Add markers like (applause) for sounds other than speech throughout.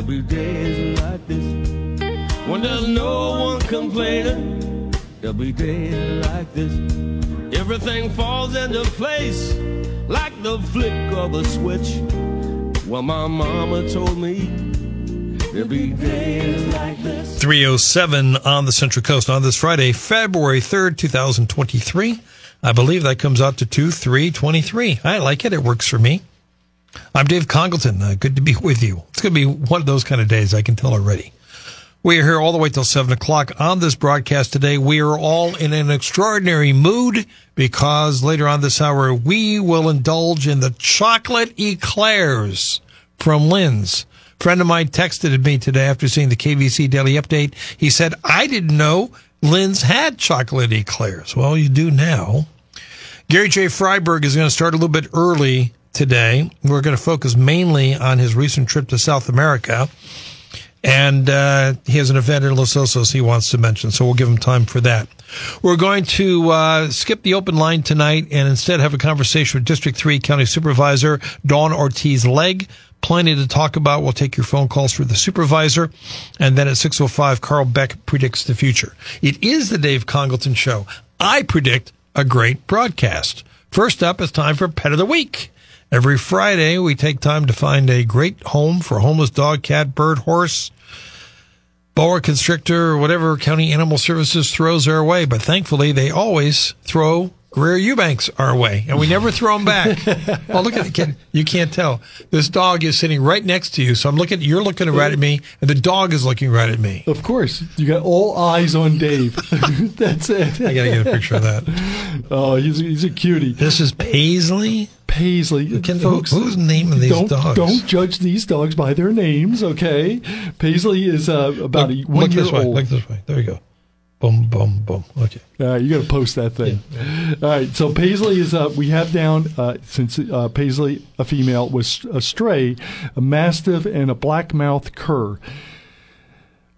there'll be days like this. When there's no one complaining, there'll be days like this. Everything falls into place like the flick of a switch. Well, my mama told me there'll be days like this. 307 on the Central Coast on this Friday, February 3rd, 2023. I believe that comes out to 2 3 23. I like it. It works for me. I'm Dave Congleton. Uh, good to be with you. It's going to be one of those kind of days, I can tell already. We are here all the way till 7 o'clock on this broadcast today. We are all in an extraordinary mood because later on this hour, we will indulge in the chocolate eclairs from Linn's. Friend of mine texted me today after seeing the KVEC Daily Update. He said, I didn't know Linn's had chocolate eclairs. Well, you do now. Gary J. Freiberg is going to start a little bit early today. We're going to focus mainly on his recent trip to South America. And uh, he has an event in Los Osos he wants to mention, so we'll give him time for that. We're going to uh, skip the open line tonight and instead have a conversation with District 3 County Supervisor Dawn Ortiz Legg. Plenty to talk about. We'll take your phone calls for the supervisor. And then at 6.05, Carl Beck predicts the future. It is the Dave Congleton Show. I predict a great broadcast. First up, it's time for Pet of the Week. Every Friday, we take time to find a great home for homeless dog, cat, bird, horse, boa constrictor, or whatever County Animal Services throws our way. But thankfully, they always throw Greer Eubanks our way, and we never throw them back. (laughs) well, look at the kid. You can't tell. This dog is sitting right next to you. So I'm looking, you're looking right at me, and the dog is looking right at me. Of course, you got all eyes on Dave. (laughs) That's it. I got to get a picture of that. (laughs) Oh, he's, he's a cutie. This is Paisley. Paisley, Can, folks. who's naming these don't, dogs? Don't judge these dogs by their names, okay? Paisley is uh, about a look, one look year this way. old. Look this way. There you go. Boom, boom, boom. Okay. All right, you got to post that thing. All right, so Paisley is uh, we have down uh, since uh, Paisley, a female, was a stray, a mastiff, and a blackmouth cur.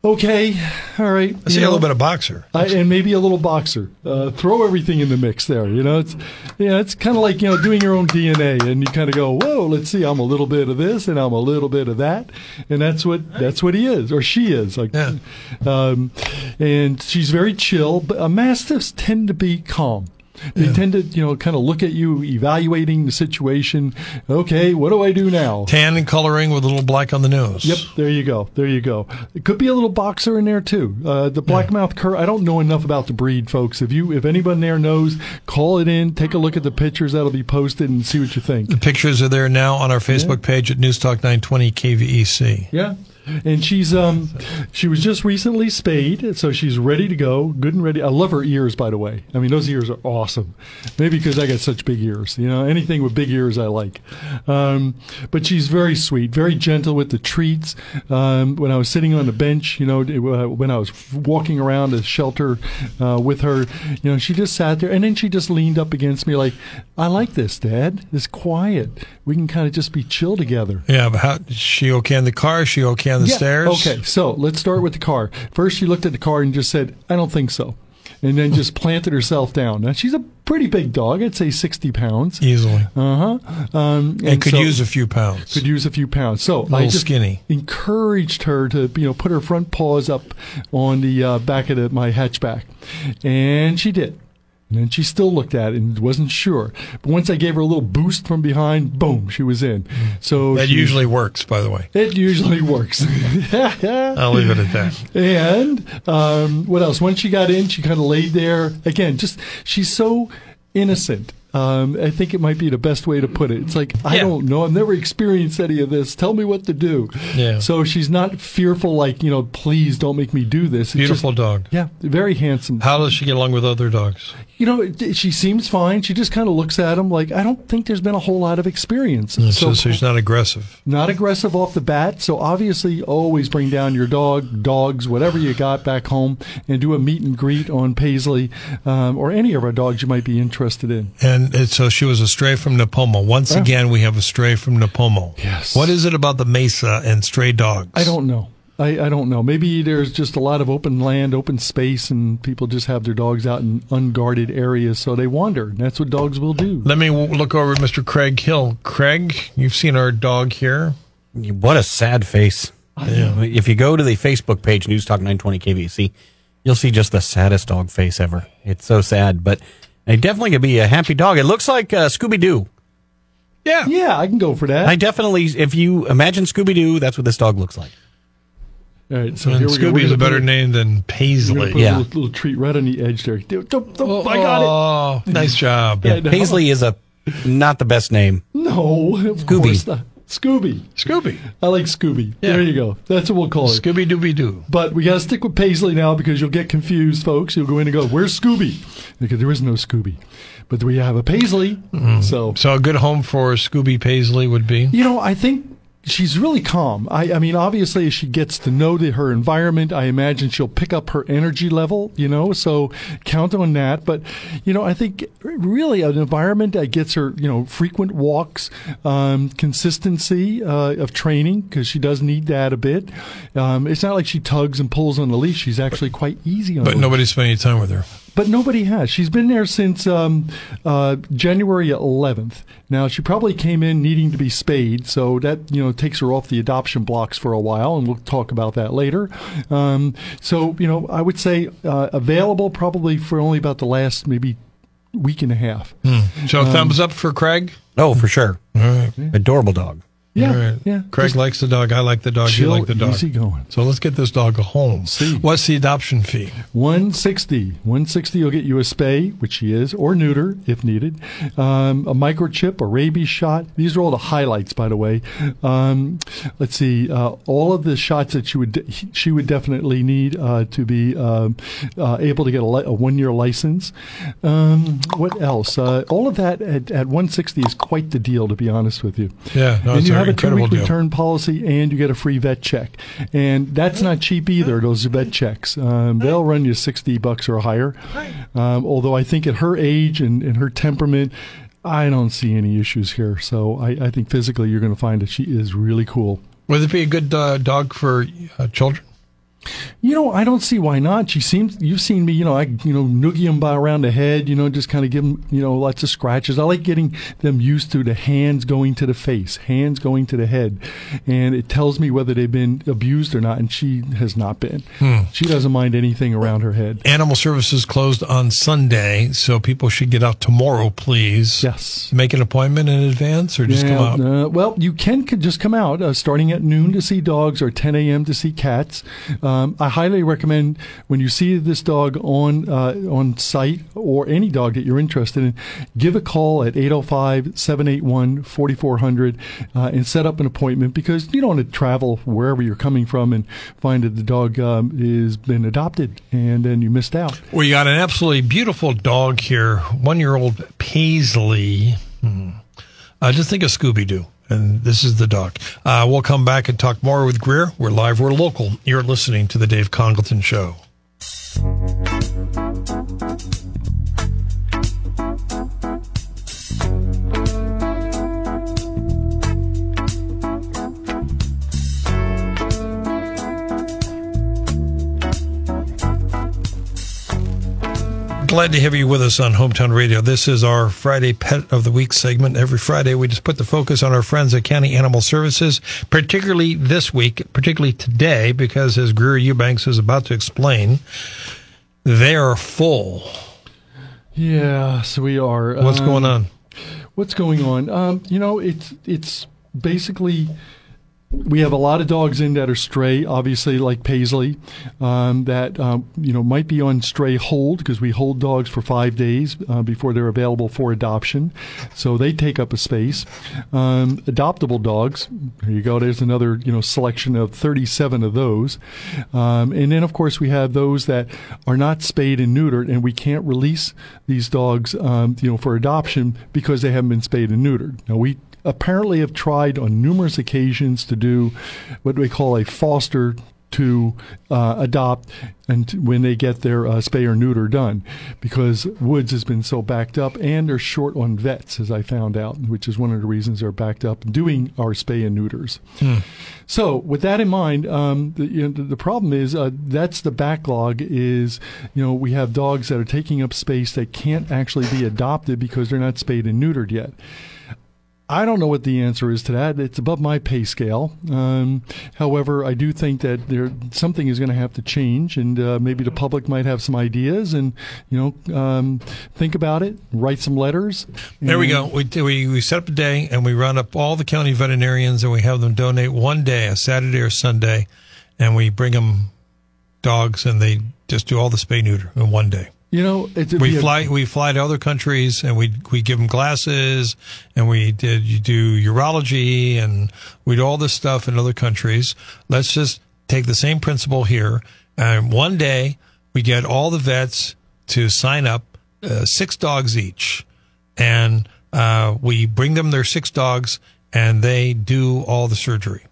Okay, all right. I see you a little bit of boxer. uh, and maybe a little boxer. Uh, throw everything in the mix there. You know, it's yeah, it's kind of like you know doing your own DNA, and you kind of go, whoa, let's see, I'm a little bit of this, and I'm a little bit of that, and that's what that's what he is or she is. Like, Yeah. um, and she's very chill. But uh, mastiffs tend to be calm. They tend to, you know, kind of look at you, evaluating the situation. Okay, what do I do now? Tan and coloring with a little black on the nose. Yep, there you go. There you go. It could be a little boxer in there too. Uh, the blackmouth cur. I don't know enough about the breed, folks. If you, if anyone there knows, call it in. Take a look at the pictures that'll be posted and see what you think. The pictures are there now on our Facebook page at News Talk 920 KVEC. Yeah. And she's um she was just recently spayed, so she's ready to go, good and ready. I love her ears, by the way. I mean, those ears are awesome. Maybe because I got such big ears. You know, anything with big ears I like. Um, but she's very sweet, very gentle with the treats. Um, when I was sitting on the bench, you know, uh, when I was walking around the shelter uh, with her, you know, she just sat there, and then she just leaned up against me like, "I like this, Dad. It's quiet. We can kind of just be chill together." Yeah, but how, she okay in the car? She okay on the Yeah, stairs? Okay, so let's start with the car. First, she looked at the car and just said, "I don't think so," and then just planted herself down. Now she's a pretty big dog. I'd say sixty pounds. Easily. Uh huh. Um, And could so- use a few pounds. could use a few pounds. So I little just skinny. encouraged her to you know put her front paws up on the uh, back of the, my hatchback, and she did. And then she still looked at it and wasn't sure. But once I gave her a little boost from behind, boom, she was in. So that she- usually works, by the way. it usually works. (laughs) I'll leave it at that. And um, what else? Once she got in, she kind of laid there. Again, just she's so innocent. Um, I think it might be the best way to put it. It's like I Yeah. don't know. I've never experienced any of this. Tell me what to do. Yeah. So she's not fearful. Like you know, please don't make me do this. It's Beautiful just- dog. yeah, very handsome. How does she get along with other dogs? You know, it- she seems fine. She just kind of looks at him like I don't think there's been a whole lot of experience. So, so she's not aggressive. not aggressive off the bat. So obviously, always bring down your dog, dogs, whatever you got back home, and do a meet and greet on Paisley um, or any of our dogs you might be interested in. And so she was a stray from Nipomo. Once Yeah. again, we have a stray from Nipomo. Yes. What is it about the Mesa and stray dogs? I don't know. I, I don't know. Maybe there's just a lot of open land, open space, and people just have their dogs out in unguarded areas, so they wander. That's what dogs will do. Let me look over at Mr. Craig Hill. Craig, you've seen our dog here. What a sad face. If you go to the Facebook page, News Talk 920 KVEC, you'll see just the saddest dog face ever. It's so sad, but it definitely could be a happy dog. It looks like uh, Scooby Doo. Yeah. Yeah, I can go for that. I definitely, if you imagine Scooby Doo, that's what this dog looks like. All right, so And here we go. We're Scooby's a better put- name than Paisley. put Yeah. a little, little treat right on the edge there. Don't- don't- don't- Oh, I got it. Oh, nice job. (laughs) Yeah, no. Paisley is a not the best name. No, of Scooby. course not. Scooby. Scooby. I like Scooby. Yeah. There you go. That's what we'll call it. Scooby Dooby Doo. But we got to stick with Paisley now because you'll get confused, folks. You'll go in and go, "Where's Scooby?" Because there is no Scooby, but we have a Paisley. Mm-hmm. So So a good home for Scooby Paisley would be. you know, I think she's really calm. I, I mean, obviously, as she gets to know the, her environment, I imagine she'll pick up her energy level. You know, so count on that. But you know, I think really an environment that gets her, you know, frequent walks, um, consistency uh, of training because she does need that a bit. Um, it's not like she tugs and pulls on the leash. She's actually quite easy on. But nobody's spending time with her. But nobody has. She's been there since um, uh, January 11th. Now she probably came in needing to be spayed, so that you know takes her off the adoption blocks for a while, and we'll talk about that later. Um, so you know, I would say uh, available probably for only about the last maybe week and a half. So Um, thumbs up for Craig. Oh, for sure. All right. Adorable dog. Yeah, right. yeah. Craig Just likes the dog. I like the dog. chill, you like the dog. easy going. So let's get this dog a home. See. What's the adoption fee? 160. 160 will get you a spay, which she is, or neuter if needed, um, a microchip, a rabies shot. These are all the highlights, by the way. Um, let's see, uh, all of the shots that she would de- she would definitely need uh, to be um uh, able to get a, li- a one year license. Um, what else? Uh, all of that at, at 160 is quite the deal, to be honest with you. Yeah, no, and it's you have a two-week deal. return policy, and you get a free vet check. And that's not cheap either. Those vet checks, um, they'll run you sixty bucks or higher. Um, although I think at her age and, and her temperament, I don't see any issues here. So I, I think physically you're going to find that she is really cool. Would it be a good uh, dog for uh, children? You know, I don't see why not. She seems. You've seen me. You know, I you know noogie them by around the head. You know, just kind of give them you know lots of scratches. I like getting them used to the hands going to the face, hands going to the head, and it tells me whether they've been abused or not. And she has not been. She doesn't mind anything around her head. Animal services closed on Sunday, so people should get out tomorrow, please. Yes. Make an appointment in advance or just Yeah, come out. uh, well, you can just come out uh, starting at noon to see dogs or 10 a.m. to see cats. Um, I highly recommend when you see this dog on uh, on site or any dog that you're interested in, give a call at 805-781-4400 uh, and set up an appointment because you don't want to travel wherever you're coming from and find that the dog um, has been adopted and then you missed out. We got an absolutely beautiful dog here, one year old Paisley. Hmm. Uh, just think of Scooby Doo. And this is the doc. Uh, we'll come back and talk more with Greer. We're live, we're local. You're listening to The Dave Congleton Show. Glad to have you with us on Hometown Radio. This is our Friday Pet of the Week segment. Every Friday, we just put the focus on our friends at County Animal Services, particularly this week, particularly today, because as Greer Eubanks is about to explain, they are full. Yes, we are. What's Um, going on? What's going on? Um, you know, it's it's basically we have a lot of dogs in that are stray, obviously, like Paisley, um, that um, you know might be on stray hold because we hold dogs for five days uh, before they're available for adoption, so they take up a space. Um, adoptable dogs, there you go. There's another you know selection of 37 of those, um, and then of course we have those that are not spayed and neutered, and we can't release these dogs, um, you know, for adoption because they haven't been spayed and neutered. Now we apparently have tried on numerous occasions to do what we call a foster to uh, adopt and when they get their uh, spay or neuter done because Woods has been so backed up and they're short on vets as I found out which is one of the reasons they're backed up doing our spay and neuters. So with that in mind um, the, you know, the, the problem is uh, that's the backlog is you know we have dogs that are taking up space that can't actually be adopted because they're not spayed and neutered yet I don't know what the answer is to that. It's above my pay scale. Um, however, I do think that there something is going to have to change, and uh, maybe the public might have some ideas, and you know, um, think about it, write some letters. There we go. We, we, we set up a day and we run up all the county veterinarians and we have them donate one day, a Saturday or Sunday, and we bring them dogs and they just do all the spay neuter in one day. You know, it's We fly we fly to other countries and we we give them glasses and we did you do urology and we do all this stuff in other countries. Let's just take the same principle here. And one day we get all the vets to sign up, uh, six dogs each, and uh, we bring them their six dogs and they do all the surgery.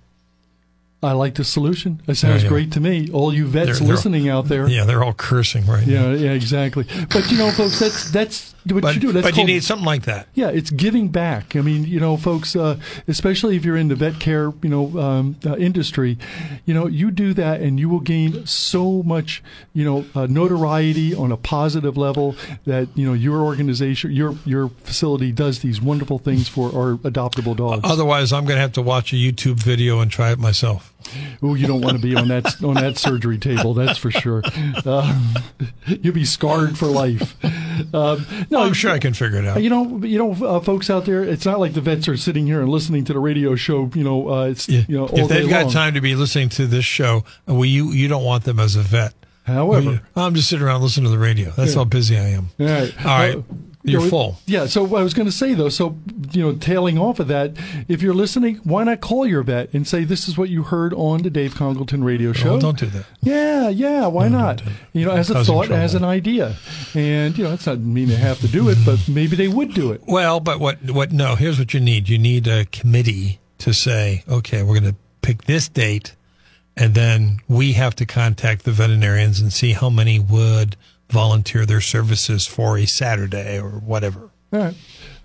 I like the solution. It sounds Yeah, yeah. great to me. All you vets They're- they're- listening out there. Yeah, they're all cursing right now. Yeah, yeah, exactly. But you know, folks, that's that's what But, you do. That's but you need something like that. Yeah, it's giving back. I mean, you know, folks, uh, especially if you're in the vet care, you know, um, uh, industry, you know, you do that and you will gain so much, you know, uh, notoriety on a positive level that you know your organization, your your facility does these wonderful things for our adoptable dogs. Otherwise, I'm going to have to watch a YouTube video and try it myself. Oh, you don't want to be on that on that surgery table, that's for sure. Um, you'll be scarred for life. Um, no, I'm sure I can figure it out. You know, you know, uh, folks out there. It's not like the vets are sitting here and listening to the radio show. You know, uh, it's Yeah. you know all if they've got long. time to be listening to this show, uh, well, you you don't want them as a vet. However, I'm just sitting around listening to the radio. That's Yeah. how busy I am. all right, All right. You're you know, full. Yeah. So I was going to say though, so you know, tailing off of that, if you're listening, why not call your vet and say this is what you heard on the Dave Congleton radio oh, show? Oh, don't do that. Yeah, yeah. Why No, not? do. You know, as a thought, as an idea, and you know, it's not mean they have to do it, but maybe they would do it. Well, but what what? No, here's what you need. You need a committee to say, okay, we're going to pick this date, and then we have to contact the veterinarians and see how many would volunteer their services for a Saturday or whatever. All right.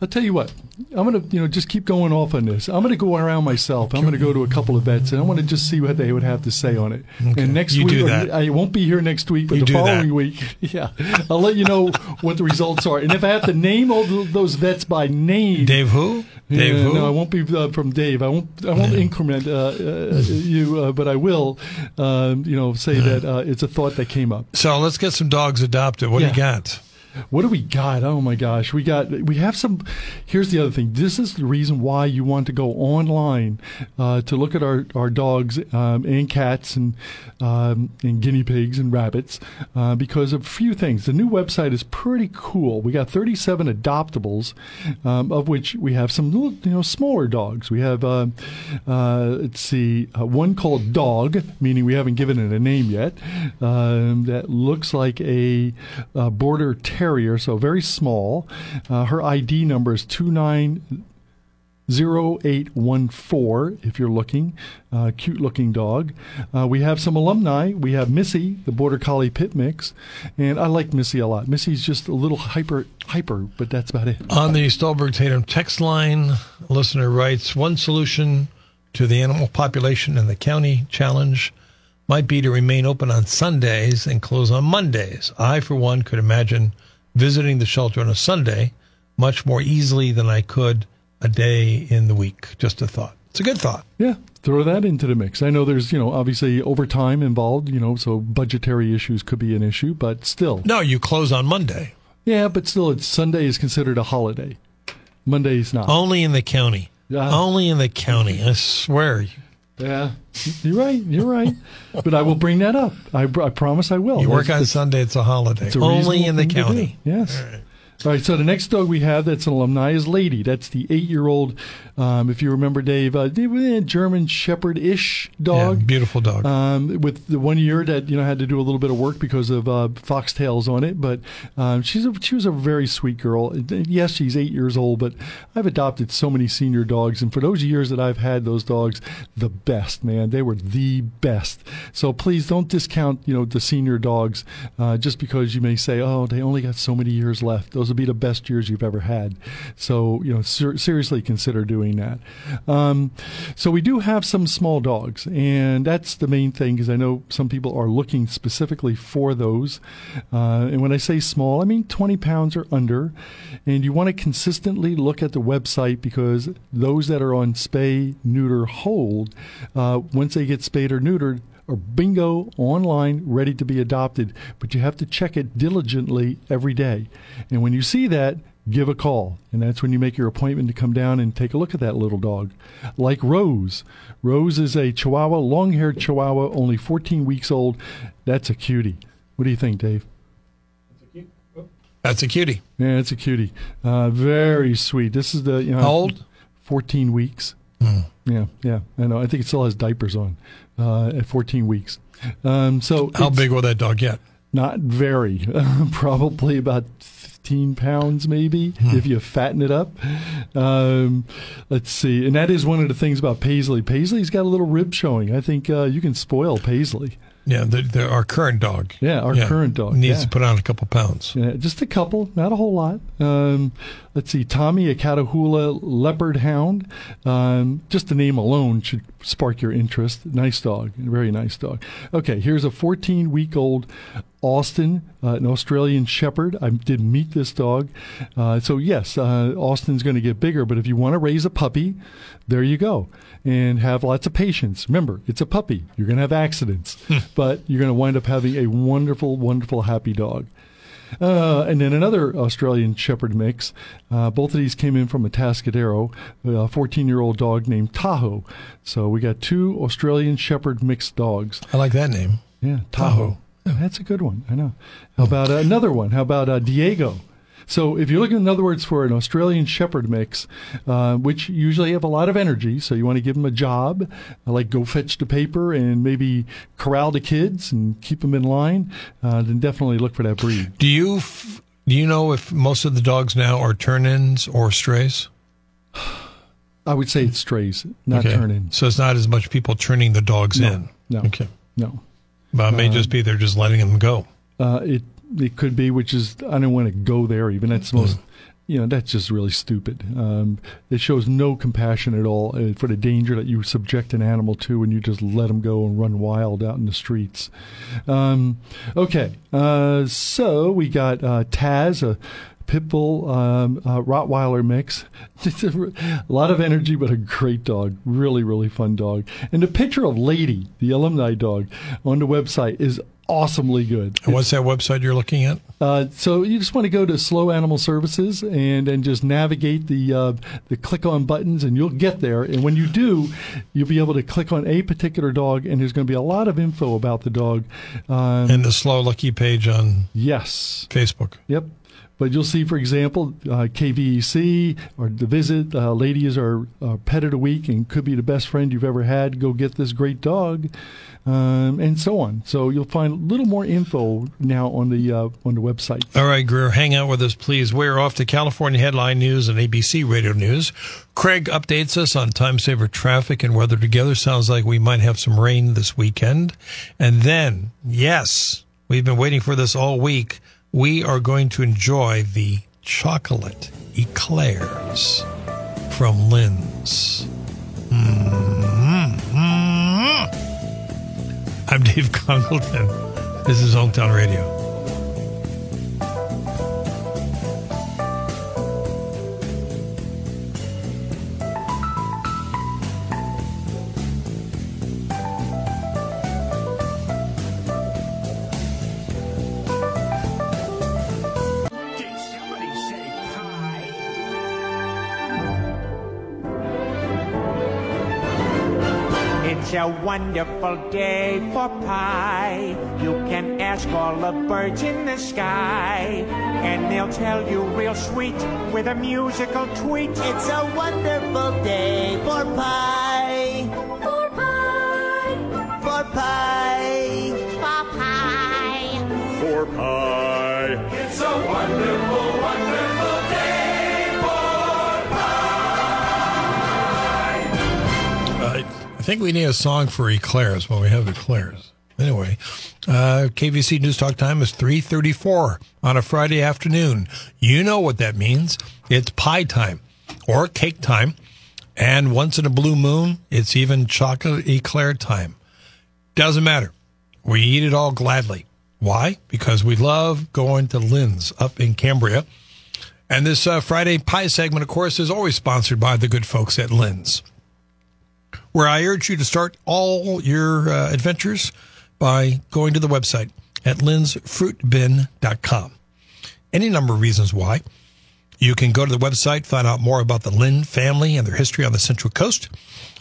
I'll tell you what. I'm gonna, you know, just keep going off on this. I'm gonna go around myself. I'm gonna go to a couple of vets, and I want to just see what they would have to say on it. Okay. And next You week. I won't be here next week, but You the following that. week, (laughs) yeah, I'll let you know what the results are. And if I have to name all th- those vets by name, Dave who? Dave yeah, who? No, I won't be uh, from Dave. I won't. I won't increment uh, uh, you, uh, but I will. Um, you know, say that uh, it's a thought that came up. so let's get some dogs adopted. What do you got? What do we got? Oh my gosh, we got we have some. Here's the other thing. This is the reason why you want to go online uh, to look at our our dogs um, and cats and um, and guinea pigs and rabbits uh, because of a few things. The new website is pretty cool. We got 37 adoptables, um, of which we have some little, you know smaller dogs. We have uh, uh, let's see, uh, one called Dog, meaning we haven't given it a name yet. Um, that looks like a, uh border terrier, so very small. Uh, her ID number is 290814, if you're looking. Uh, cute looking dog. Uh, we have some alumni. We have Missy, the Border Collie Pit Mix. And I like Missy a lot. Missy's just a little hyper, hyper, but that's about it. On the Stolberg Tatum text line, listener writes One solution to the animal population in the county challenge might be to remain open on Sundays and close on Mondays. I, for one, could imagine visiting the shelter on a Sunday much more easily than I could a day in the week. Just a thought. It's a good thought. Yeah, throw that into the mix. I know there's, you know, obviously overtime involved, you know, so budgetary issues could be an issue, but still. No, you close on Monday. Yeah, but still, it's Sunday is considered a holiday. Monday is not. Only in the county. Yeah. Only in the county. I swear. Yeah, you're right. You're right. (laughs) but I will bring that up. I, I promise I will. You work That's- on Sunday, it's a holiday. it's a Only in the thing to do. county. Yes. All right. So the next dog we have that's an alumni is Lady. That's the eight-year-old. Um, if you remember, Dave, uh, German Shepherd-ish Yeah, dog. beautiful dog. Um, with the one year that you know had to do a little bit of work because of uh, foxtails on it, but um, she's a, she was a very sweet girl. Yes, she's eight years old, but I've adopted so many senior dogs, and for those years that I've had those dogs, the best man, they were the best. So please don't discount you know the senior dogs uh, just because you may say, oh, they only got so many years left. Those will be the best years you've ever had. So you know ser- seriously consider doing that. Um, so we do have some small dogs, and that's the main thing because I know some people are looking specifically for those. Uh, and when I say small, I mean 20 pounds or under. And you want to consistently look at the website because those that are on spay, neuter, hold, uh, once they get spayed or neutered, are bingo online, ready to be adopted. But you have to check it diligently every day. And when you see that, give a call. And that's when you make your appointment to come down and take a look at that little dog. Like Rose. Rose is a Chihuahua, long haired Chihuahua, only 14 weeks old. That's a cutie. What do you think, Dave? That's a cutie. Yeah, it's a cutie. Uh, very sweet. This is the, you know, How old? 14 weeks. Yeah, yeah. I know. I think it still has diapers on uh, at 14 weeks. Um, so How big will that dog get? Not very. (laughs) Probably about 15 pounds, maybe, if you fatten it up. Um, let's see. And that is one of the things about Paisley. Paisley's got a little rib showing. I think uh, you can spoil Paisley. Yeah, the, the, our current dog. Yeah, our current dog, needs yeah. to put on a couple pounds. Yeah, just a couple, not a whole lot. Um, let's see, Tommy, a Catahoula leopard hound. Um, just the name alone should spark your interest. Nice dog, very nice dog. Okay, here's a 14 week old Austin, uh, an Australian Shepherd. I did meet this dog. Uh, so, yes, uh, Austin's going to get bigger, but if you want to raise a puppy, there you go. And have lots of patience. Remember, it's a puppy. You're going to have accidents, (laughs) but you're going to wind up having a wonderful, wonderful, happy dog. Uh, and then another Australian Shepherd mix. Uh, both of these came in from Atascadero, a 14 year old dog named Tahoe. So we got two Australian Shepherd mixed dogs. I like that name. Yeah, Tahoe. That's a good one. I know. How about uh, another one? How about uh, Diego? So if you're looking, in other words, for an Australian Shepherd mix, uh, which usually have a lot of energy, so you want to give them a job, like go fetch the paper and maybe corral the kids and keep them in line, uh, then definitely look for that breed. Do you f- do you know if most of the dogs now are turn-ins or strays? I would say it's strays, not Okay. turn-ins. So it's not as much people turning the dogs No, in. no. Okay. No. But it may just be they're just letting them go. Uh, it it could be, which is I don't want to go there. Even that's the most, you know, that's just really stupid. Um, it shows no compassion at all uh, for the danger that you subject an animal to, and you just let them go and run wild out in the streets. Um, okay, uh, so we got uh, Taz, a pit bull um, uh, Rottweiler mix. (laughs) A lot of energy, but a great dog. Really, really fun dog. And the picture of Lady, the alumni dog, on the website is awesomely good. And what's that website you're looking at? Uh, so you just want to go to SLO Animal Services and then just navigate the uh, the click on buttons, and you'll get there. And when you do, you'll be able to click on a particular dog, and there's going to be a lot of info about the dog. Um, And the SLO Lucky page on yes, Facebook. Yep. But you'll see, for example, uh, KVEC or the visit. Uh, ladies are uh, pet of the week and could be the best friend you've ever had. Go get this great dog, um, and so on. So you'll find a little more info now on the uh, on the website. All right, Greer, hang out with us, please. We're off to California headline news and ABC radio news. Craig updates us on time saver traffic and weather together. Sounds like we might have some rain this weekend. And then, yes, we've been waiting for this all week. We are going to enjoy the chocolate eclairs from Linn's. Mm-hmm. I'm Dave Congleton. This is Hometown Radio. Wonderful day for pie. You can ask all the birds in the sky, and they'll tell you real sweet with a musical tweet. It's a wonderful day for pie. Think we need a song for eclairs when we have eclairs. Anyway, uh, KVEC News Talk time is 3.34 on a Friday afternoon. You know what that means. It's pie time or cake time. And once in a blue moon, it's even chocolate eclair time. Doesn't matter. We eat it all gladly. Why? Because we love going to Linn's up in Cambria. And this uh, Friday pie segment, of course, is always sponsored by the good folks at Linn's where I urge you to start all your uh, adventures by going to the website at linnsfruitbin.com. Any number of reasons why. You can go to the website, find out more about the Linn family and their history on the Central Coast.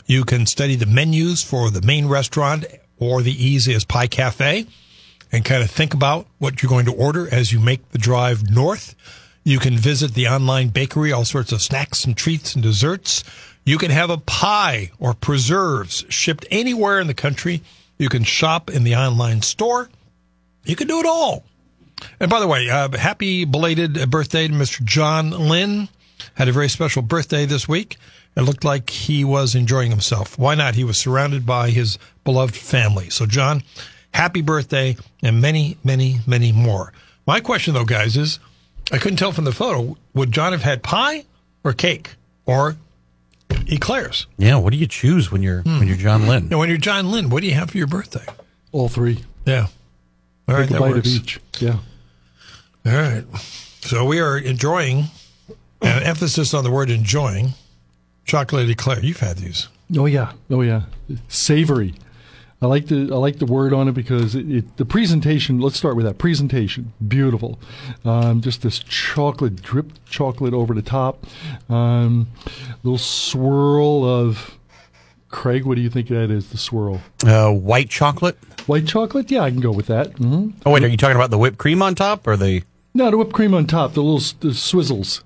You can study the menus for the main restaurant or the easiest pie cafe and kind of think about what you're going to order as you make the drive north. You can visit the online bakery, all sorts of snacks and treats and desserts. You can have a pie or preserves shipped anywhere in the country. You can shop in the online store. You can do it all. And by the way, uh, happy belated birthday to Mr. John Linn. Had a very special birthday this week. It looked like he was enjoying himself. Why not? He was surrounded by his beloved family. So, John, happy birthday and many, many, many more. My question, though, guys, is I couldn't tell from the photo. Would John have had pie or cake or eclairs? Yeah, what do you choose when you're when you're John Linn? Now, when you're John Linn, what do you have for your birthday? All three. Yeah. All right, Take a that bite works. of each. Yeah. All right. So we are enjoying, and emphasis on the word enjoying, chocolate eclair. You've had these. Oh yeah. Oh yeah. Savory. I like the I like the word on it because it, it the presentation. Let's start with that presentation. Beautiful. Um, just this chocolate dripped chocolate over the top. Um, little swirl of Craig. What do you think that is? The swirl. Uh, white chocolate. White chocolate. Yeah, I can go with that. hmm Oh wait, are you talking about the whipped cream on top or the No, the whipped cream on top. The little the swizzles.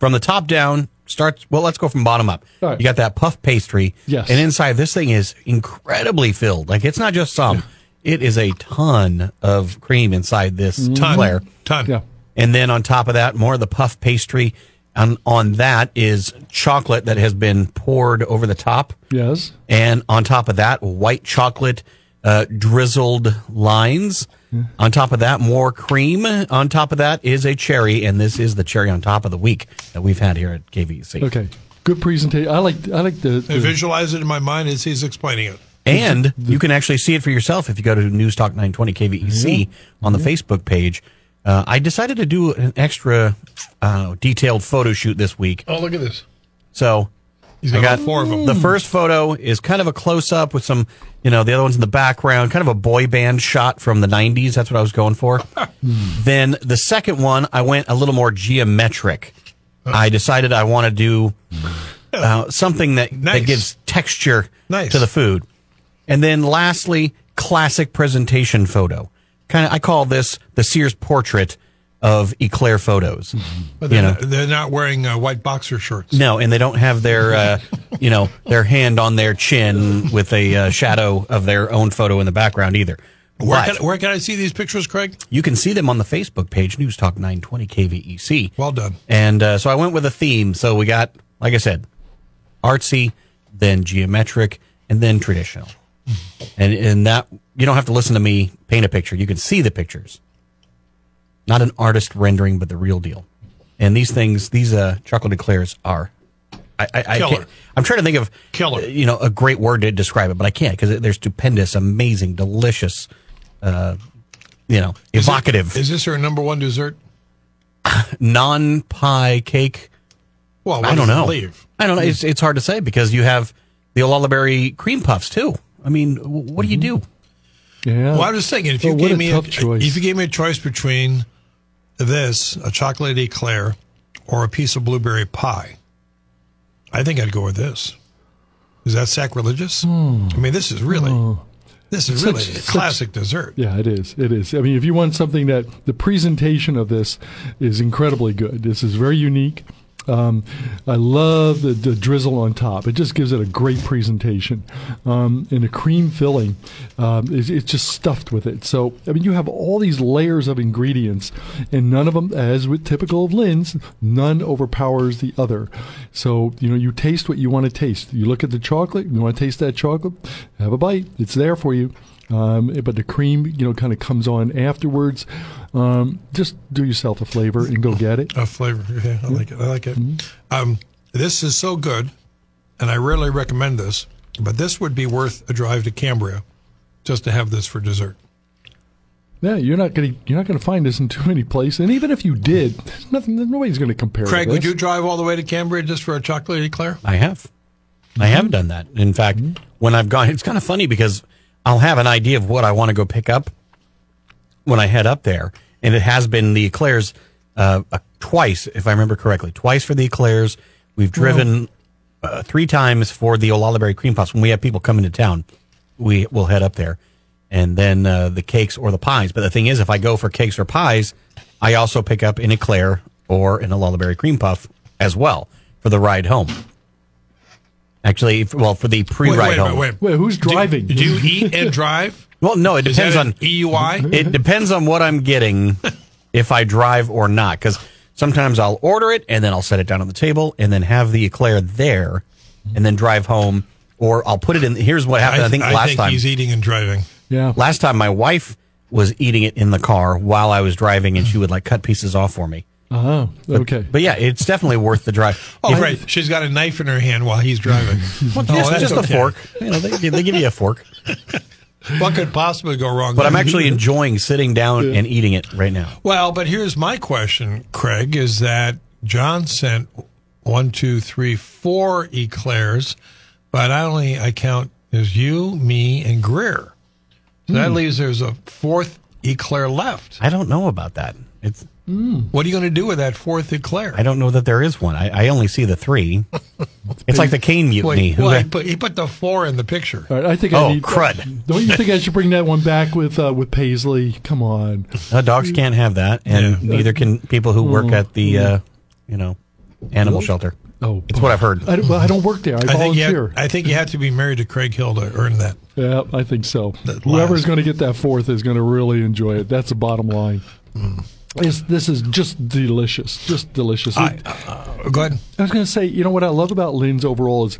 from the top down? Starts well. Let's go from bottom up. All right. You got that puff pastry. Yes. And inside this thing is incredibly filled. Like it's not just some. It is a ton of cream inside this Ton. eclair. Ton. Yeah. And then on top of that, more of the puff pastry. And on that is chocolate that has been poured over the top. Yes. And on top of that, white chocolate uh, drizzled lines. On top of that, more cream. On top of that is a cherry, and this is the cherry on top of the week that we've had here at KVEC. Okay. Good presentation. I like I like the, I visualize it in my mind as he's explaining it. And you can actually see it for yourself if you go to News Talk 920 KVEC on the Facebook page. Uh, I decided to do an extra uh, detailed photo shoot this week. Oh, look at this. So He's I got, got four of them. The first photo is kind of a close up with some, you know, the other one's in the background, kind of a boy band shot from the 90s. That's what I was going for. (laughs) then the second one, I went a little more geometric. I decided I want to do uh, something that, Nice. that gives texture Nice. to the food. And then lastly, classic presentation photo. Kind of, I call this the Sears portrait of eclair photos. But you they're, know. not, they're not wearing uh, white boxer shorts. No, and they don't have their, uh, you know, their hand on their chin with a uh, shadow of their own photo in the background either. Where can, where can I see these pictures, Craig? you can see them on the Facebook page, News Talk 920 KVEC. Well done. And uh, so I went with a theme. So we got, like I said, artsy, then geometric, and then traditional. And in that, you don't have to listen to me paint a picture. You can see the pictures. Not an artist rendering, but the real deal. And these things, these uh, chocolate eclairs are. I, I, I Killer. can't, I'm trying to think of Killer. uh, You know, a great word to describe it, but I can't because they're stupendous, amazing, delicious. Uh, you know, Is it- evocative, Is this our number one dessert? (laughs) non pie cake. Well, I don't know. Leave. I don't know. It's it's hard to say because you have the Lullaberry cream puffs too. I mean, w- what do you do? yeah. Well, I was thinking if you Oh, what gave a me tough choice. if you gave me a choice between this, a chocolate eclair, or a piece of blueberry pie, I think I'd go with this. Is that sacrilegious? Hmm. I mean, this is really, hmm. this is really Such- a such- classic dessert. Yeah, it is. It is. I mean, if you want something that the presentation of this is incredibly good. This is very unique. Um, I love the, the drizzle on top. It just gives it a great presentation. Um, and the cream filling, um, is, it's just stuffed with it. So, I mean, you have all these layers of ingredients, and none of them, as with typical of Linn's, none overpowers the other. So, you know, you taste what you want to taste. You look at the chocolate, you want to taste that chocolate, have a bite. It's there for you. Um, but the cream, you know, kind of comes on afterwards. Um, just do yourself a flavor and go get it. A flavor. Yeah, I like it. I like it. Um, this is so good, and I rarely recommend this, but this would be worth a drive to Cambria just to have this for dessert. Yeah, you're not gonna you're not gonna find this in too many places. And even if you did, there's nothing. Nobody's gonna compare. Craig, to would you drive all the way to Cambria just for a chocolate eclair? I have. I have done that. In fact, when I've gone, it's kind of funny because I'll have an idea of what I want to go pick up when I head up there. And it has been the eclairs uh, uh, twice, if I remember correctly. Twice for the eclairs. We've driven uh, three times for the Olallieberry cream puffs. When we have people coming to town, we will head up there. And then uh, the cakes or the pies. But the thing is, if I go for cakes or pies, I also pick up an eclair or an Olallieberry cream puff as well for the ride home. Actually, well, for the pre-ride wait, home. wait, wait. Wait, who's driving? Do, do you eat and drive? (laughs) Well, no, it depends on EUI? (laughs) it depends on what I'm getting (laughs) if I drive or not. Because sometimes I'll order it and then I'll set it down on the table and then have the eclair there and then drive home. Or I'll put it in. Here's what happened. I, think last think time. he's eating and driving. yeah. Last time my wife was eating it in the car while I was driving, and she would like cut pieces off for me. Oh, okay. But yeah, it's definitely worth the drive. Oh, If- right. She's got a knife in her hand while he's driving. (laughs) Well, Oh, just, just a fork. You know, they, they give you a fork. (laughs) What could possibly go wrong? But I'm actually enjoying sitting down and eating it right now. Well, but here's my question, Craig, is that John sent one, two, three, four eclairs, but I only I count there's you, me, and Greer. So that hmm. leaves there's a fourth eclair left. I don't know about that. It's What are you going to do with that fourth eclair? I don't know that there is one. I, I only see the three. (laughs) It's like the Caine Mutiny. Wait, Who well, he put, he put the four in the picture. All right, I think Oh, I need crud. Don't you think I should bring that one back with uh, with Paisley? Come on. Uh, dogs can't have that, and Yeah. neither can people who work at the, uh, you know, animal shelter. Oh, It's what I've heard. I don't, well, I don't work there. I, I think, you volunteer. have, I think you have to be married to Craig Hill to earn that. Yeah, I think so. Whoever's going to get that fourth is going to really enjoy it. That's the bottom line. Mm. It's, this is just delicious, just delicious. I, uh, go ahead. I was going to say, you know what I love about Linn's overall is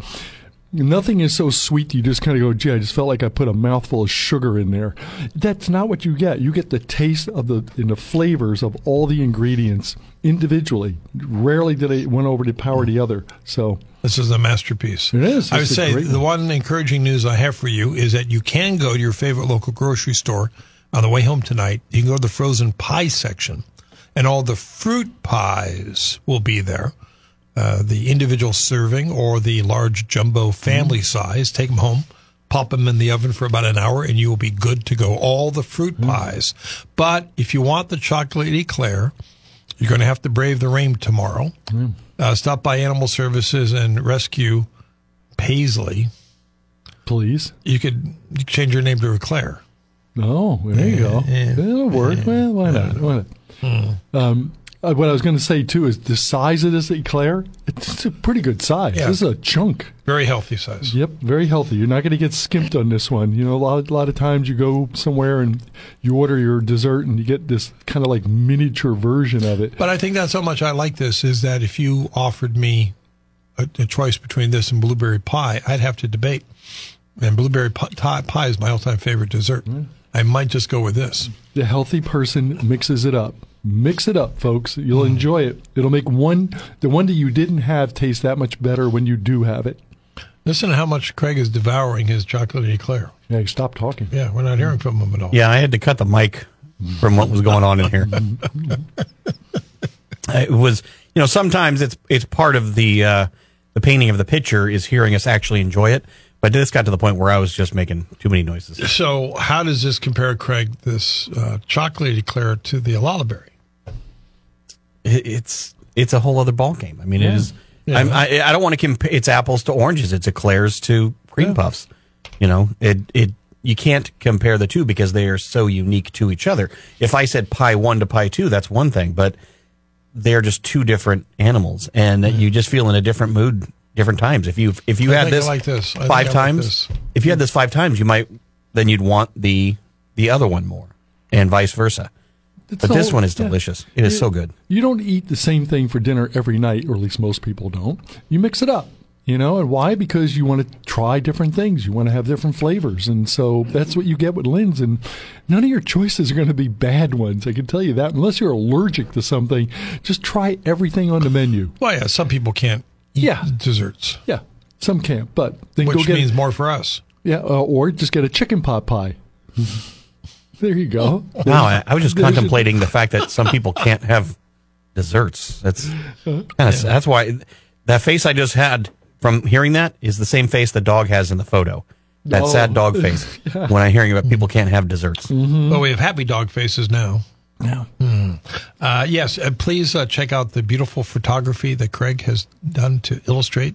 nothing is so sweet you just kind of go, gee, I just felt like I put a mouthful of sugar in there. That's not what you get. You get the taste of the and the flavors of all the ingredients individually. Rarely did it one over to power the other. So This is a masterpiece. It is. I would say the one encouraging news I have for you is that you can go to your favorite local grocery store on the way home tonight. You can go to the frozen pie section, and all the fruit pies will be there. Uh, the individual serving or the large jumbo family size. Take them home, pop them in the oven for about an hour, and you will be good to go. All the fruit pies. But if you want the chocolate eclair, you're going to have to brave the rain tomorrow. Uh, stop by Animal Services and rescue Paisley. please. You could you could change your name to Eclair. Oh, there you go. It'll work. Well, why not? Why not? Um, uh, what I was going to say too is the size of this eclair. It's a pretty good size. Yeah. This is a chunk. Very healthy size. Yep, very healthy. You're not going to get skimped on this one. You know, a lot, a lot of times you go somewhere and you order your dessert and you get this kind of like miniature version of it. But I think that's how much I like this is that if you offered me a, a choice between this and blueberry pie, I'd have to debate. And blueberry pi- pie is my all-time favorite dessert. I might just go with this. The healthy person mixes it up. Mix it up, folks. You'll enjoy it. It'll make one the one that you didn't have taste that much better when you do have it. Listen to how much Craig is devouring his chocolate eclair. Yeah, stop talking. Yeah, we're not hearing from him at all. Yeah, I had to cut the mic from what was going on in here. (laughs) it was, you know, sometimes it's it's part of the uh, the painting of the picture is hearing us actually enjoy it. But this got to the point where I was just making too many noises. So, how does this compare, Craig, this uh, chocolate eclair to the Olallieberry? It- It's it's a whole other ball game. I mean, it is I'm, I, I don't want to compare. It's apples to oranges. It's eclairs to cream puffs. You know, it it you can't compare the two because they are so unique to each other. If I said pie one to pie two, that's one thing, but they're just two different animals, and that you just feel in a different mood different times. If you if you I had this, like this. I think I five like times, this. if you had this five times, you might then you'd want the the other one more, and vice versa. It's But this whole- one is yeah. delicious. It is You- so good. You don't eat the same thing for dinner every night, or at least most people don't. You mix it up, you know, and why? Because you want to try different things. You want to have different flavors, and so that's what you get with Linn's. And none of your choices are going to be bad ones. I can tell you that. Unless you're allergic to something, just try everything on the menu. Well, yeah, some people can't eat Yeah. desserts, Yeah, some can't, but then go which get means more for us. yeah, uh, or just get a chicken pot pie. (laughs) there you go. Wow, I, I was just contemplating the fact that some people can't have desserts. That's kind of that's why that face I just had from hearing that is the same face the dog has in the photo. That Oh. sad dog face (laughs) when I'm hearing about people can't have desserts. Well, we have happy dog faces now. Yeah. Uh, yes, uh, please uh, check out the beautiful photography that Craig has done to illustrate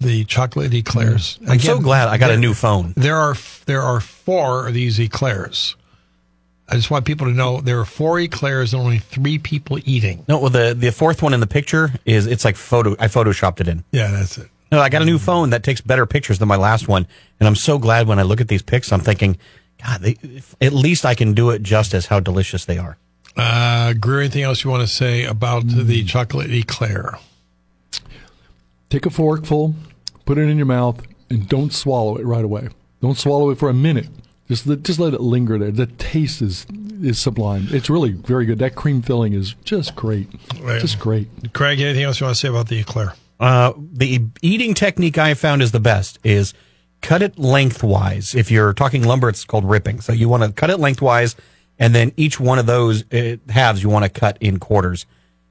the chocolate eclairs. I'm so glad I got a new phone. There are there are four of these eclairs. I just want people to know there are four eclairs and only three people eating. No, well the the fourth one in the picture is it's like photo. I photoshopped it in. Yeah, that's it. No, I got a new phone that takes better pictures than my last one, and I'm so glad when I look at these pics. I'm thinking, God, they, if- at least I can do it justice how delicious they are. Uh, Greer, anything else you want to say about the chocolate eclair? Take a forkful, put it in your mouth, and don't swallow it right away. Don't swallow it for a minute. Just let, just let it linger there. The taste is is sublime. It's really very good. That cream filling is just great. Right. Just great. Craig, anything else you want to say about the eclair? Uh, the eating technique I found is the best is cut it lengthwise. If you're talking lumber, it's called ripping. So you want to cut it lengthwise, and then each one of those uh, halves you want to cut in quarters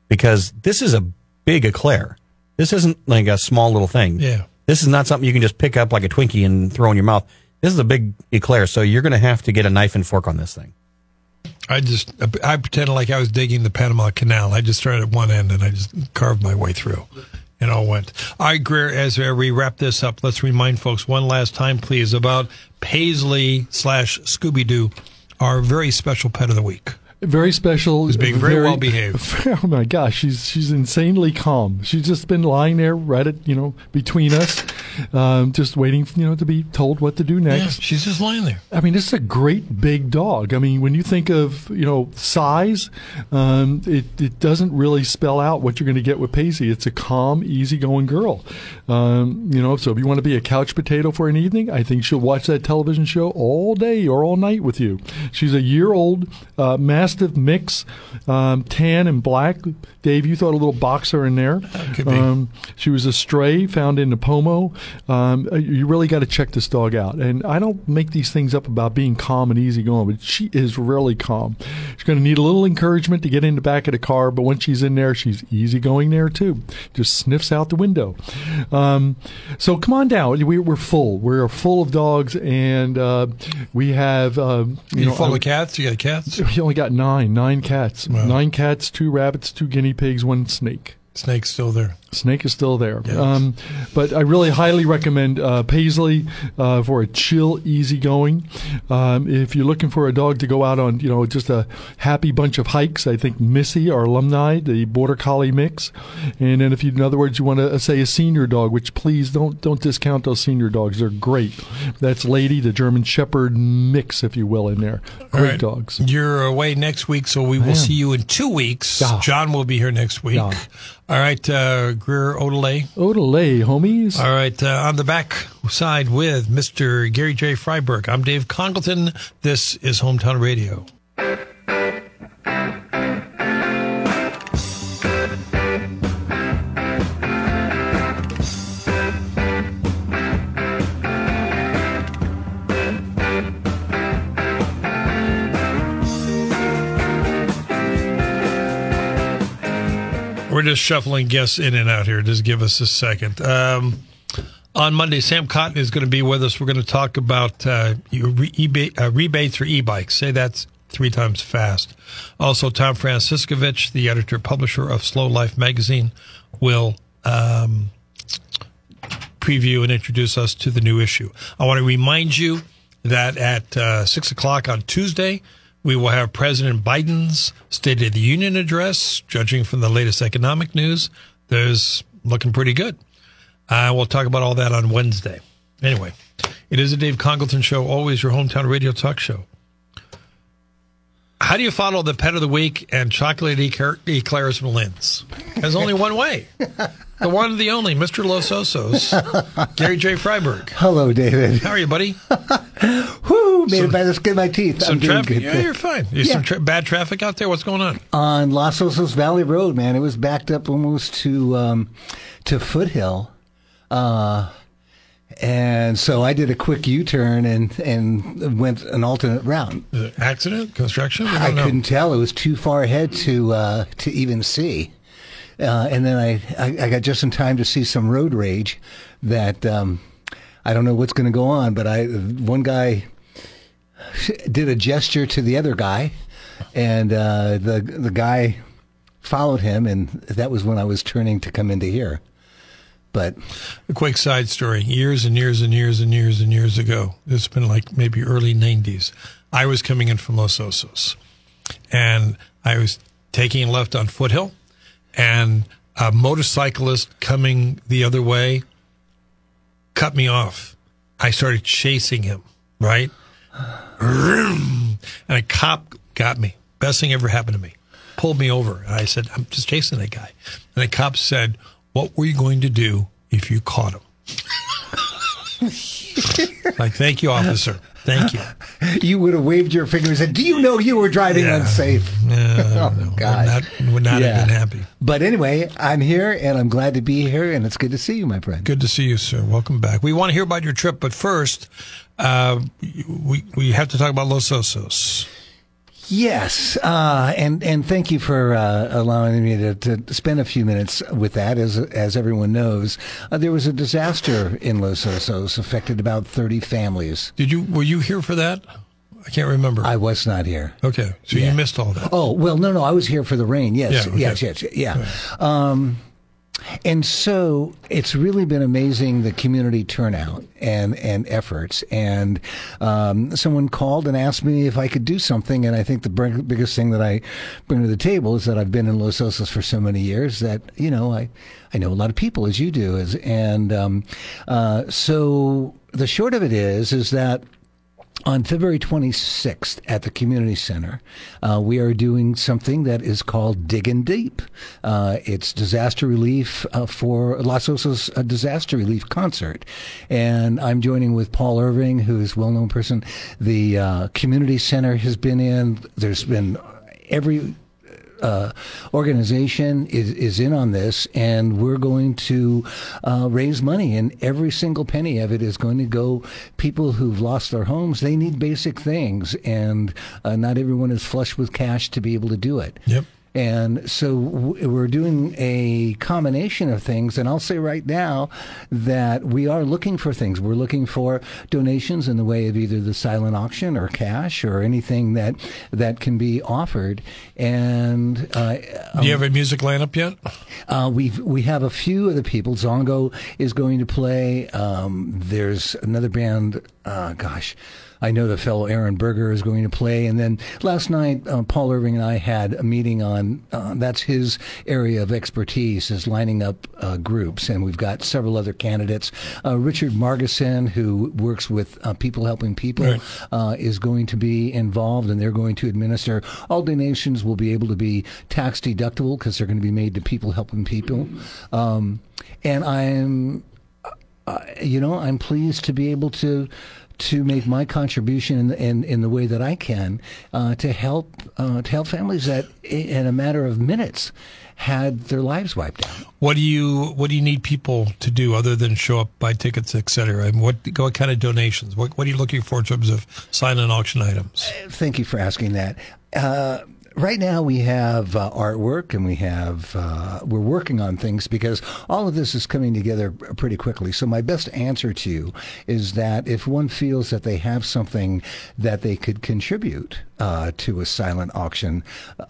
because this is a big eclair. This isn't like a small little thing. Yeah. This is not something you can just pick up like a Twinkie and throw in your mouth. This is a big eclair, so you're going to have to get a knife and fork on this thing. I just I pretended like I was digging the Panama Canal. I just started at one end and I just carved my way through. It all went. All right, Greer, as we wrap this up, let's remind folks one last time, please, about Paisley slash Scooby Doo, our very special pet of the week. Very special. He's being very well behaved. (laughs) Oh my gosh, she's she's insanely calm. She's just been lying there, right at you know between us, um, just waiting, you know, to be told what to do Yeah, next. she's just lying there. I mean, this is a great big dog. I mean, when you think of you know size, um, it it doesn't really spell out what you're going to get with Paisley. It's a calm, easygoing girl. Um, you know, so if you want to be a couch potato for an evening, I think she'll watch that television show all day or all night with you. She's a year old, uh, mastiff mix, um, tan and black. Dave, you thought a little boxer in there. could be. Um, she was a stray found in Nipomo. Um, uh, you really got to check this dog out. And I don't make these things up about being calm and easygoing, but she is really calm. She's going to need a little encouragement to get in the back of the car, but when she's in there, she's easygoing there too. Just sniffs out the window. Um, so come on down. We, we're full. We're full of dogs, and uh, we have. Um, You, know, full I- of cats? You got cats? (laughs) we only got nine, nine nine cats, Wow. nine cats, two rabbits, two guinea pigs, one snake. Snake's still there. Snake is still there. Yes. Um, but I really highly recommend uh, Paisley uh, for a chill, easygoing. Um, if you're looking for a dog to go out on, you know, just a happy bunch of hikes, I think Missy, our alumni, the Border Collie mix. And then if you, in other words, you want to uh, say a senior dog, which please don't don't discount those senior dogs. They're great. That's Lady, the German Shepherd mix, if you will, in there. Great right. dogs. You're away next week, so we will see you in two weeks. Yeah. John will be here next week. Yeah. All right, uh, Greer Odelay. Odelay, homies. All right, uh, on the back side with Mr. Gary J. Freiberg. I'm Dave Congleton. This is Hometown Radio. We're just shuffling guests in and out here. Just give us a second. Um, on Monday, Sam Cotton is going to be with us. We're going to talk about uh, uh, rebates for e-bikes. Say that three times fast. Also, Tom Franciscovich, the editor publisher of SLO Life magazine, will um, preview and introduce us to the new issue. I want to remind you that at uh, 6 o'clock on Tuesday, we will have President Biden's State of the Union address. Judging from the latest economic news, there's looking pretty good. Uh, we'll talk about all that on Wednesday. Anyway, it is a Dave Congleton show, always your hometown radio talk show. How do you follow the pet of the week and chocolate eclair- eclairs Linn's? There's only one way. The one, and the only, Mr. Los Osos, Gary J. Freiberg. Hello, David. How are you, buddy? (laughs) Whoo, made it by the skin of my teeth. Some I'm doing traffic? good. Yeah, you're fine. There's Yeah. some tra- bad traffic out there. What's going on? On Los Osos Valley Road, man, it was backed up almost to um, to Foothill. Uh, and so I did a quick U-turn and and went an alternate route. Accident? Construction? We I couldn't tell; it was too far ahead to uh, to even see. Uh, and then I, I I got just in time to see some road rage that um, I don't know what's going to go on. But I one guy did a gesture to the other guy, and uh, the the guy followed him, and that was when I was turning to come into here. But A quick side story. Years and years and years and years and years ago, it's been like maybe early 90s. I was coming in from Los Osos and I was taking left on Foothill and a motorcyclist coming the other way cut me off. I started chasing him, right? And a cop got me. Best thing ever happened to me. Pulled me over. And I said, I'm just chasing that guy. And the cop said, What were you going to do if you caught him? like, thank you, officer. Thank you. (laughs) you would have waved your finger and said, "Do you know you were driving Yeah. unsafe?" (laughs) Uh, oh God, Would not, would not have been happy. But anyway, I'm here and I'm glad to be here, and it's good to see you, my friend. Good to see you, sir. Welcome back. We want to hear about your trip, but first, uh, we we have to talk about Los Osos. Yes, uh, and and thank you for uh, allowing me to, to spend a few minutes with that. As as everyone knows, uh, there was a disaster in Los Osos, affected about thirty families. Did you were you here for that? I can't remember. I was not here. okay, so Yeah. you missed all that. Oh well, no, no, I was here for the rain. Yes, Yeah, okay. yes, yes, yeah. Um, and so it's really been amazing the community turnout and and efforts. And um, someone called and asked me if I could do something. And I think the big- biggest thing that I bring to the table is that I've been in Los Osos for so many years that you know I I know a lot of people as you do. As and um, uh, so the short of it is is that on February 26th at the community center, uh, we are doing something that is called Digging Deep. Uh, it's disaster relief uh, for Los Osos disaster relief concert, and I'm joining with Paul Irving, who is a well-known person. The uh, community center has been in. There's been every uh, organization is, is in on this, and we're going to uh, raise money, and every single penny of it is going to go people who've lost their homes. They need basic things, and uh, not everyone is flush with cash to be able to do it. Yep. And so we're doing a combination of things. And I'll say right now that we are looking for things. We're looking for donations in the way of either the silent auction or cash or anything that that can be offered. And uh, Do you have a music lineup yet? uh, we we have a few of the people. Zongo is going to play. Um, there's another band. Uh, gosh, I know the fellow Aaron Berger is going to play. And then last night, uh, Paul Irving and I had a meeting on. Uh, that's his area of expertise is lining up uh, groups, and we've got several other candidates. Uh, Richard Margison, who works with uh, People Helping People, Right. uh, is going to be involved, and they're going to administer. All donations will be able to be tax deductible because they're going to be made to people helping people. Um, and I'm, uh, you know, I'm pleased to be able to to make my contribution in in, in the way that I can uh, to help uh, to help families that in a matter of minutes had their lives wiped out. What do you What do you need people to do other than show up, buy tickets, etc.? And what what kind of donations? What What are you looking for in terms of silent auction items? Thank you for asking that. Uh, right now we have uh, artwork and we have uh, we're working on things because all of this is coming together pretty quickly. So my best answer to you is that if one feels that they have something that they could contribute uh, to a silent auction,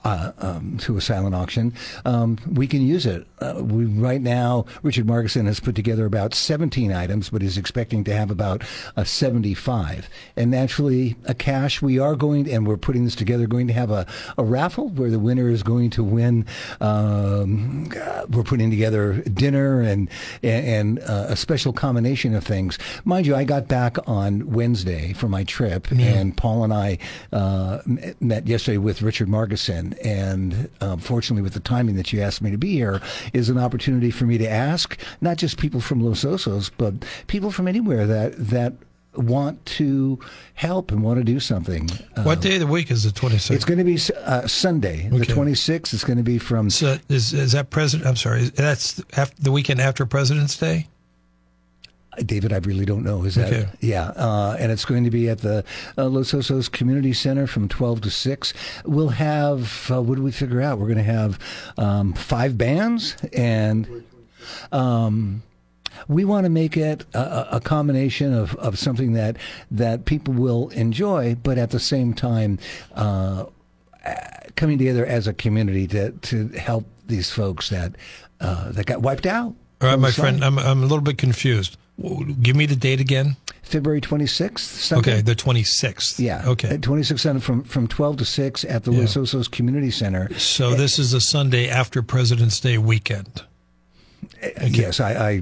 uh, um, to a silent auction, um, we can use it. Uh, we right now Richard Markison has put together about 17 items, but is expecting to have about uh, 75. And naturally, a cash we are going and we're putting this together going to have a, a raffle where the winner is going to win. Um, we're putting together dinner and and uh, a special combination of things. Mind you, I got back on Wednesday for my trip, and Paul and I uh, met yesterday with Richard Margison. And uh, fortunately, with the timing that you asked me to be here, is an opportunity for me to ask not just people from Los Osos, but people from anywhere that that want to help and want to do something. What day of the week is the 26th? It's going to be uh, Sunday, the 26th. It's going to be from So is, is that president? I'm sorry. That's after, the weekend after President's Day. David. I really don't know. Is that Okay. yeah? Uh, and it's going to be at the uh, Los Osos Community Center from 12 to 6. We'll have uh, what do we figure out? We're going to have um, five bands and. Um, we want to make it a, a- combination of, of something that that people will enjoy, but at the same time, uh, coming together as a community to to help these folks that uh, that got wiped out. All right, my friend, site. I'm, I'm a little bit confused. Give me the date again. February 26th. Sunday. Okay, the 26th. Yeah. Okay. 26th from, from 12 to 6 at the Yeah. Los Osos Community Center. So this is a Sunday after President's Day weekend. Yes, I, I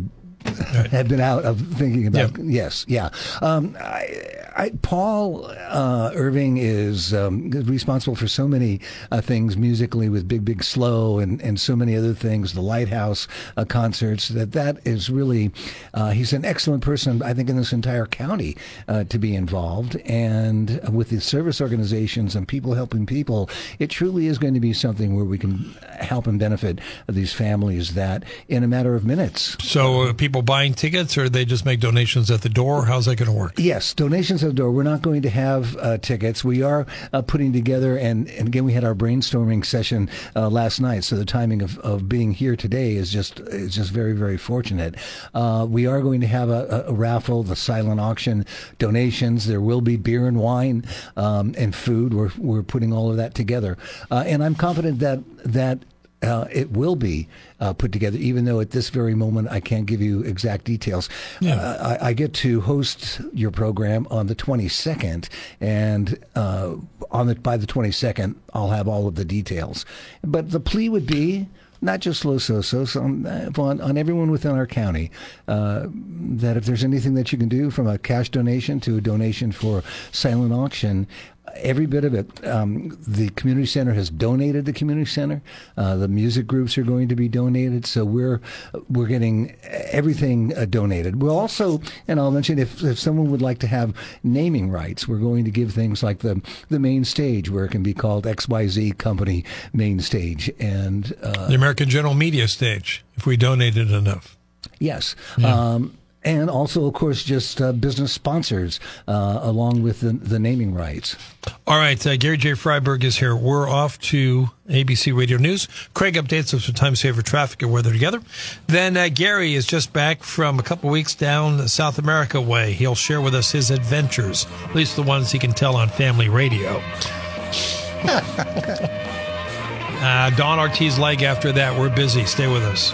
have been out of thinking about. Yes, yeah. Um, I, I, Paul uh, Irving is um, responsible for so many uh, things musically with Big Big Slow and, and so many other things. The Lighthouse uh, concerts. That that is really. Uh, he's an excellent person. I think in this entire county uh, to be involved and with the service organizations and people helping people. It truly is going to be something where we can help and benefit these families that in a matter of minutes. So uh, people buying tickets, or they just make donations at the door? How's that going to work? Yes, donations at the door. We're not going to have uh, tickets. We are uh, putting together, and, and again, we had our brainstorming session uh, last night. So the timing of, of being here today is just is just very very fortunate. Uh, we are going to have a, a, raffle, the silent auction, donations. There will be beer and wine um, and food. We're we're putting all of that together, uh, and I'm confident that that uh, it will be uh, put together, even though at this very moment I can't give you exact details. Uh, I, I get to host your program on the 22nd, and uh, on the by the 22nd I'll have all of the details. But the plea would be. Not just Los Osos, on, on, on everyone within our county, uh, that if there's anything that you can do from a cash donation to a donation for silent auction, every bit of it. Um, the community center has donated the community center. Uh, the music groups are going to be donated, so we're we're getting everything uh, donated. We'll also, and I'll mention if if someone would like to have naming rights, we're going to give things like the the main stage where it can be called XYZ Company Main Stage, and uh, The American General Media Stage, if we donated enough. Yes. Um, and also, of course, just uh, business sponsors uh, along with the, the naming rights. All right, uh, Gary J. Freiberg is here. We're off to ABC Radio News. Craig updates us with time saver traffic and weather together. Then uh, Gary is just back from a couple weeks down the South America way. He'll share with us his adventures, at least the ones he can tell on family radio. (laughs) uh, Don Ortiz leg after that. We're busy. Stay with us.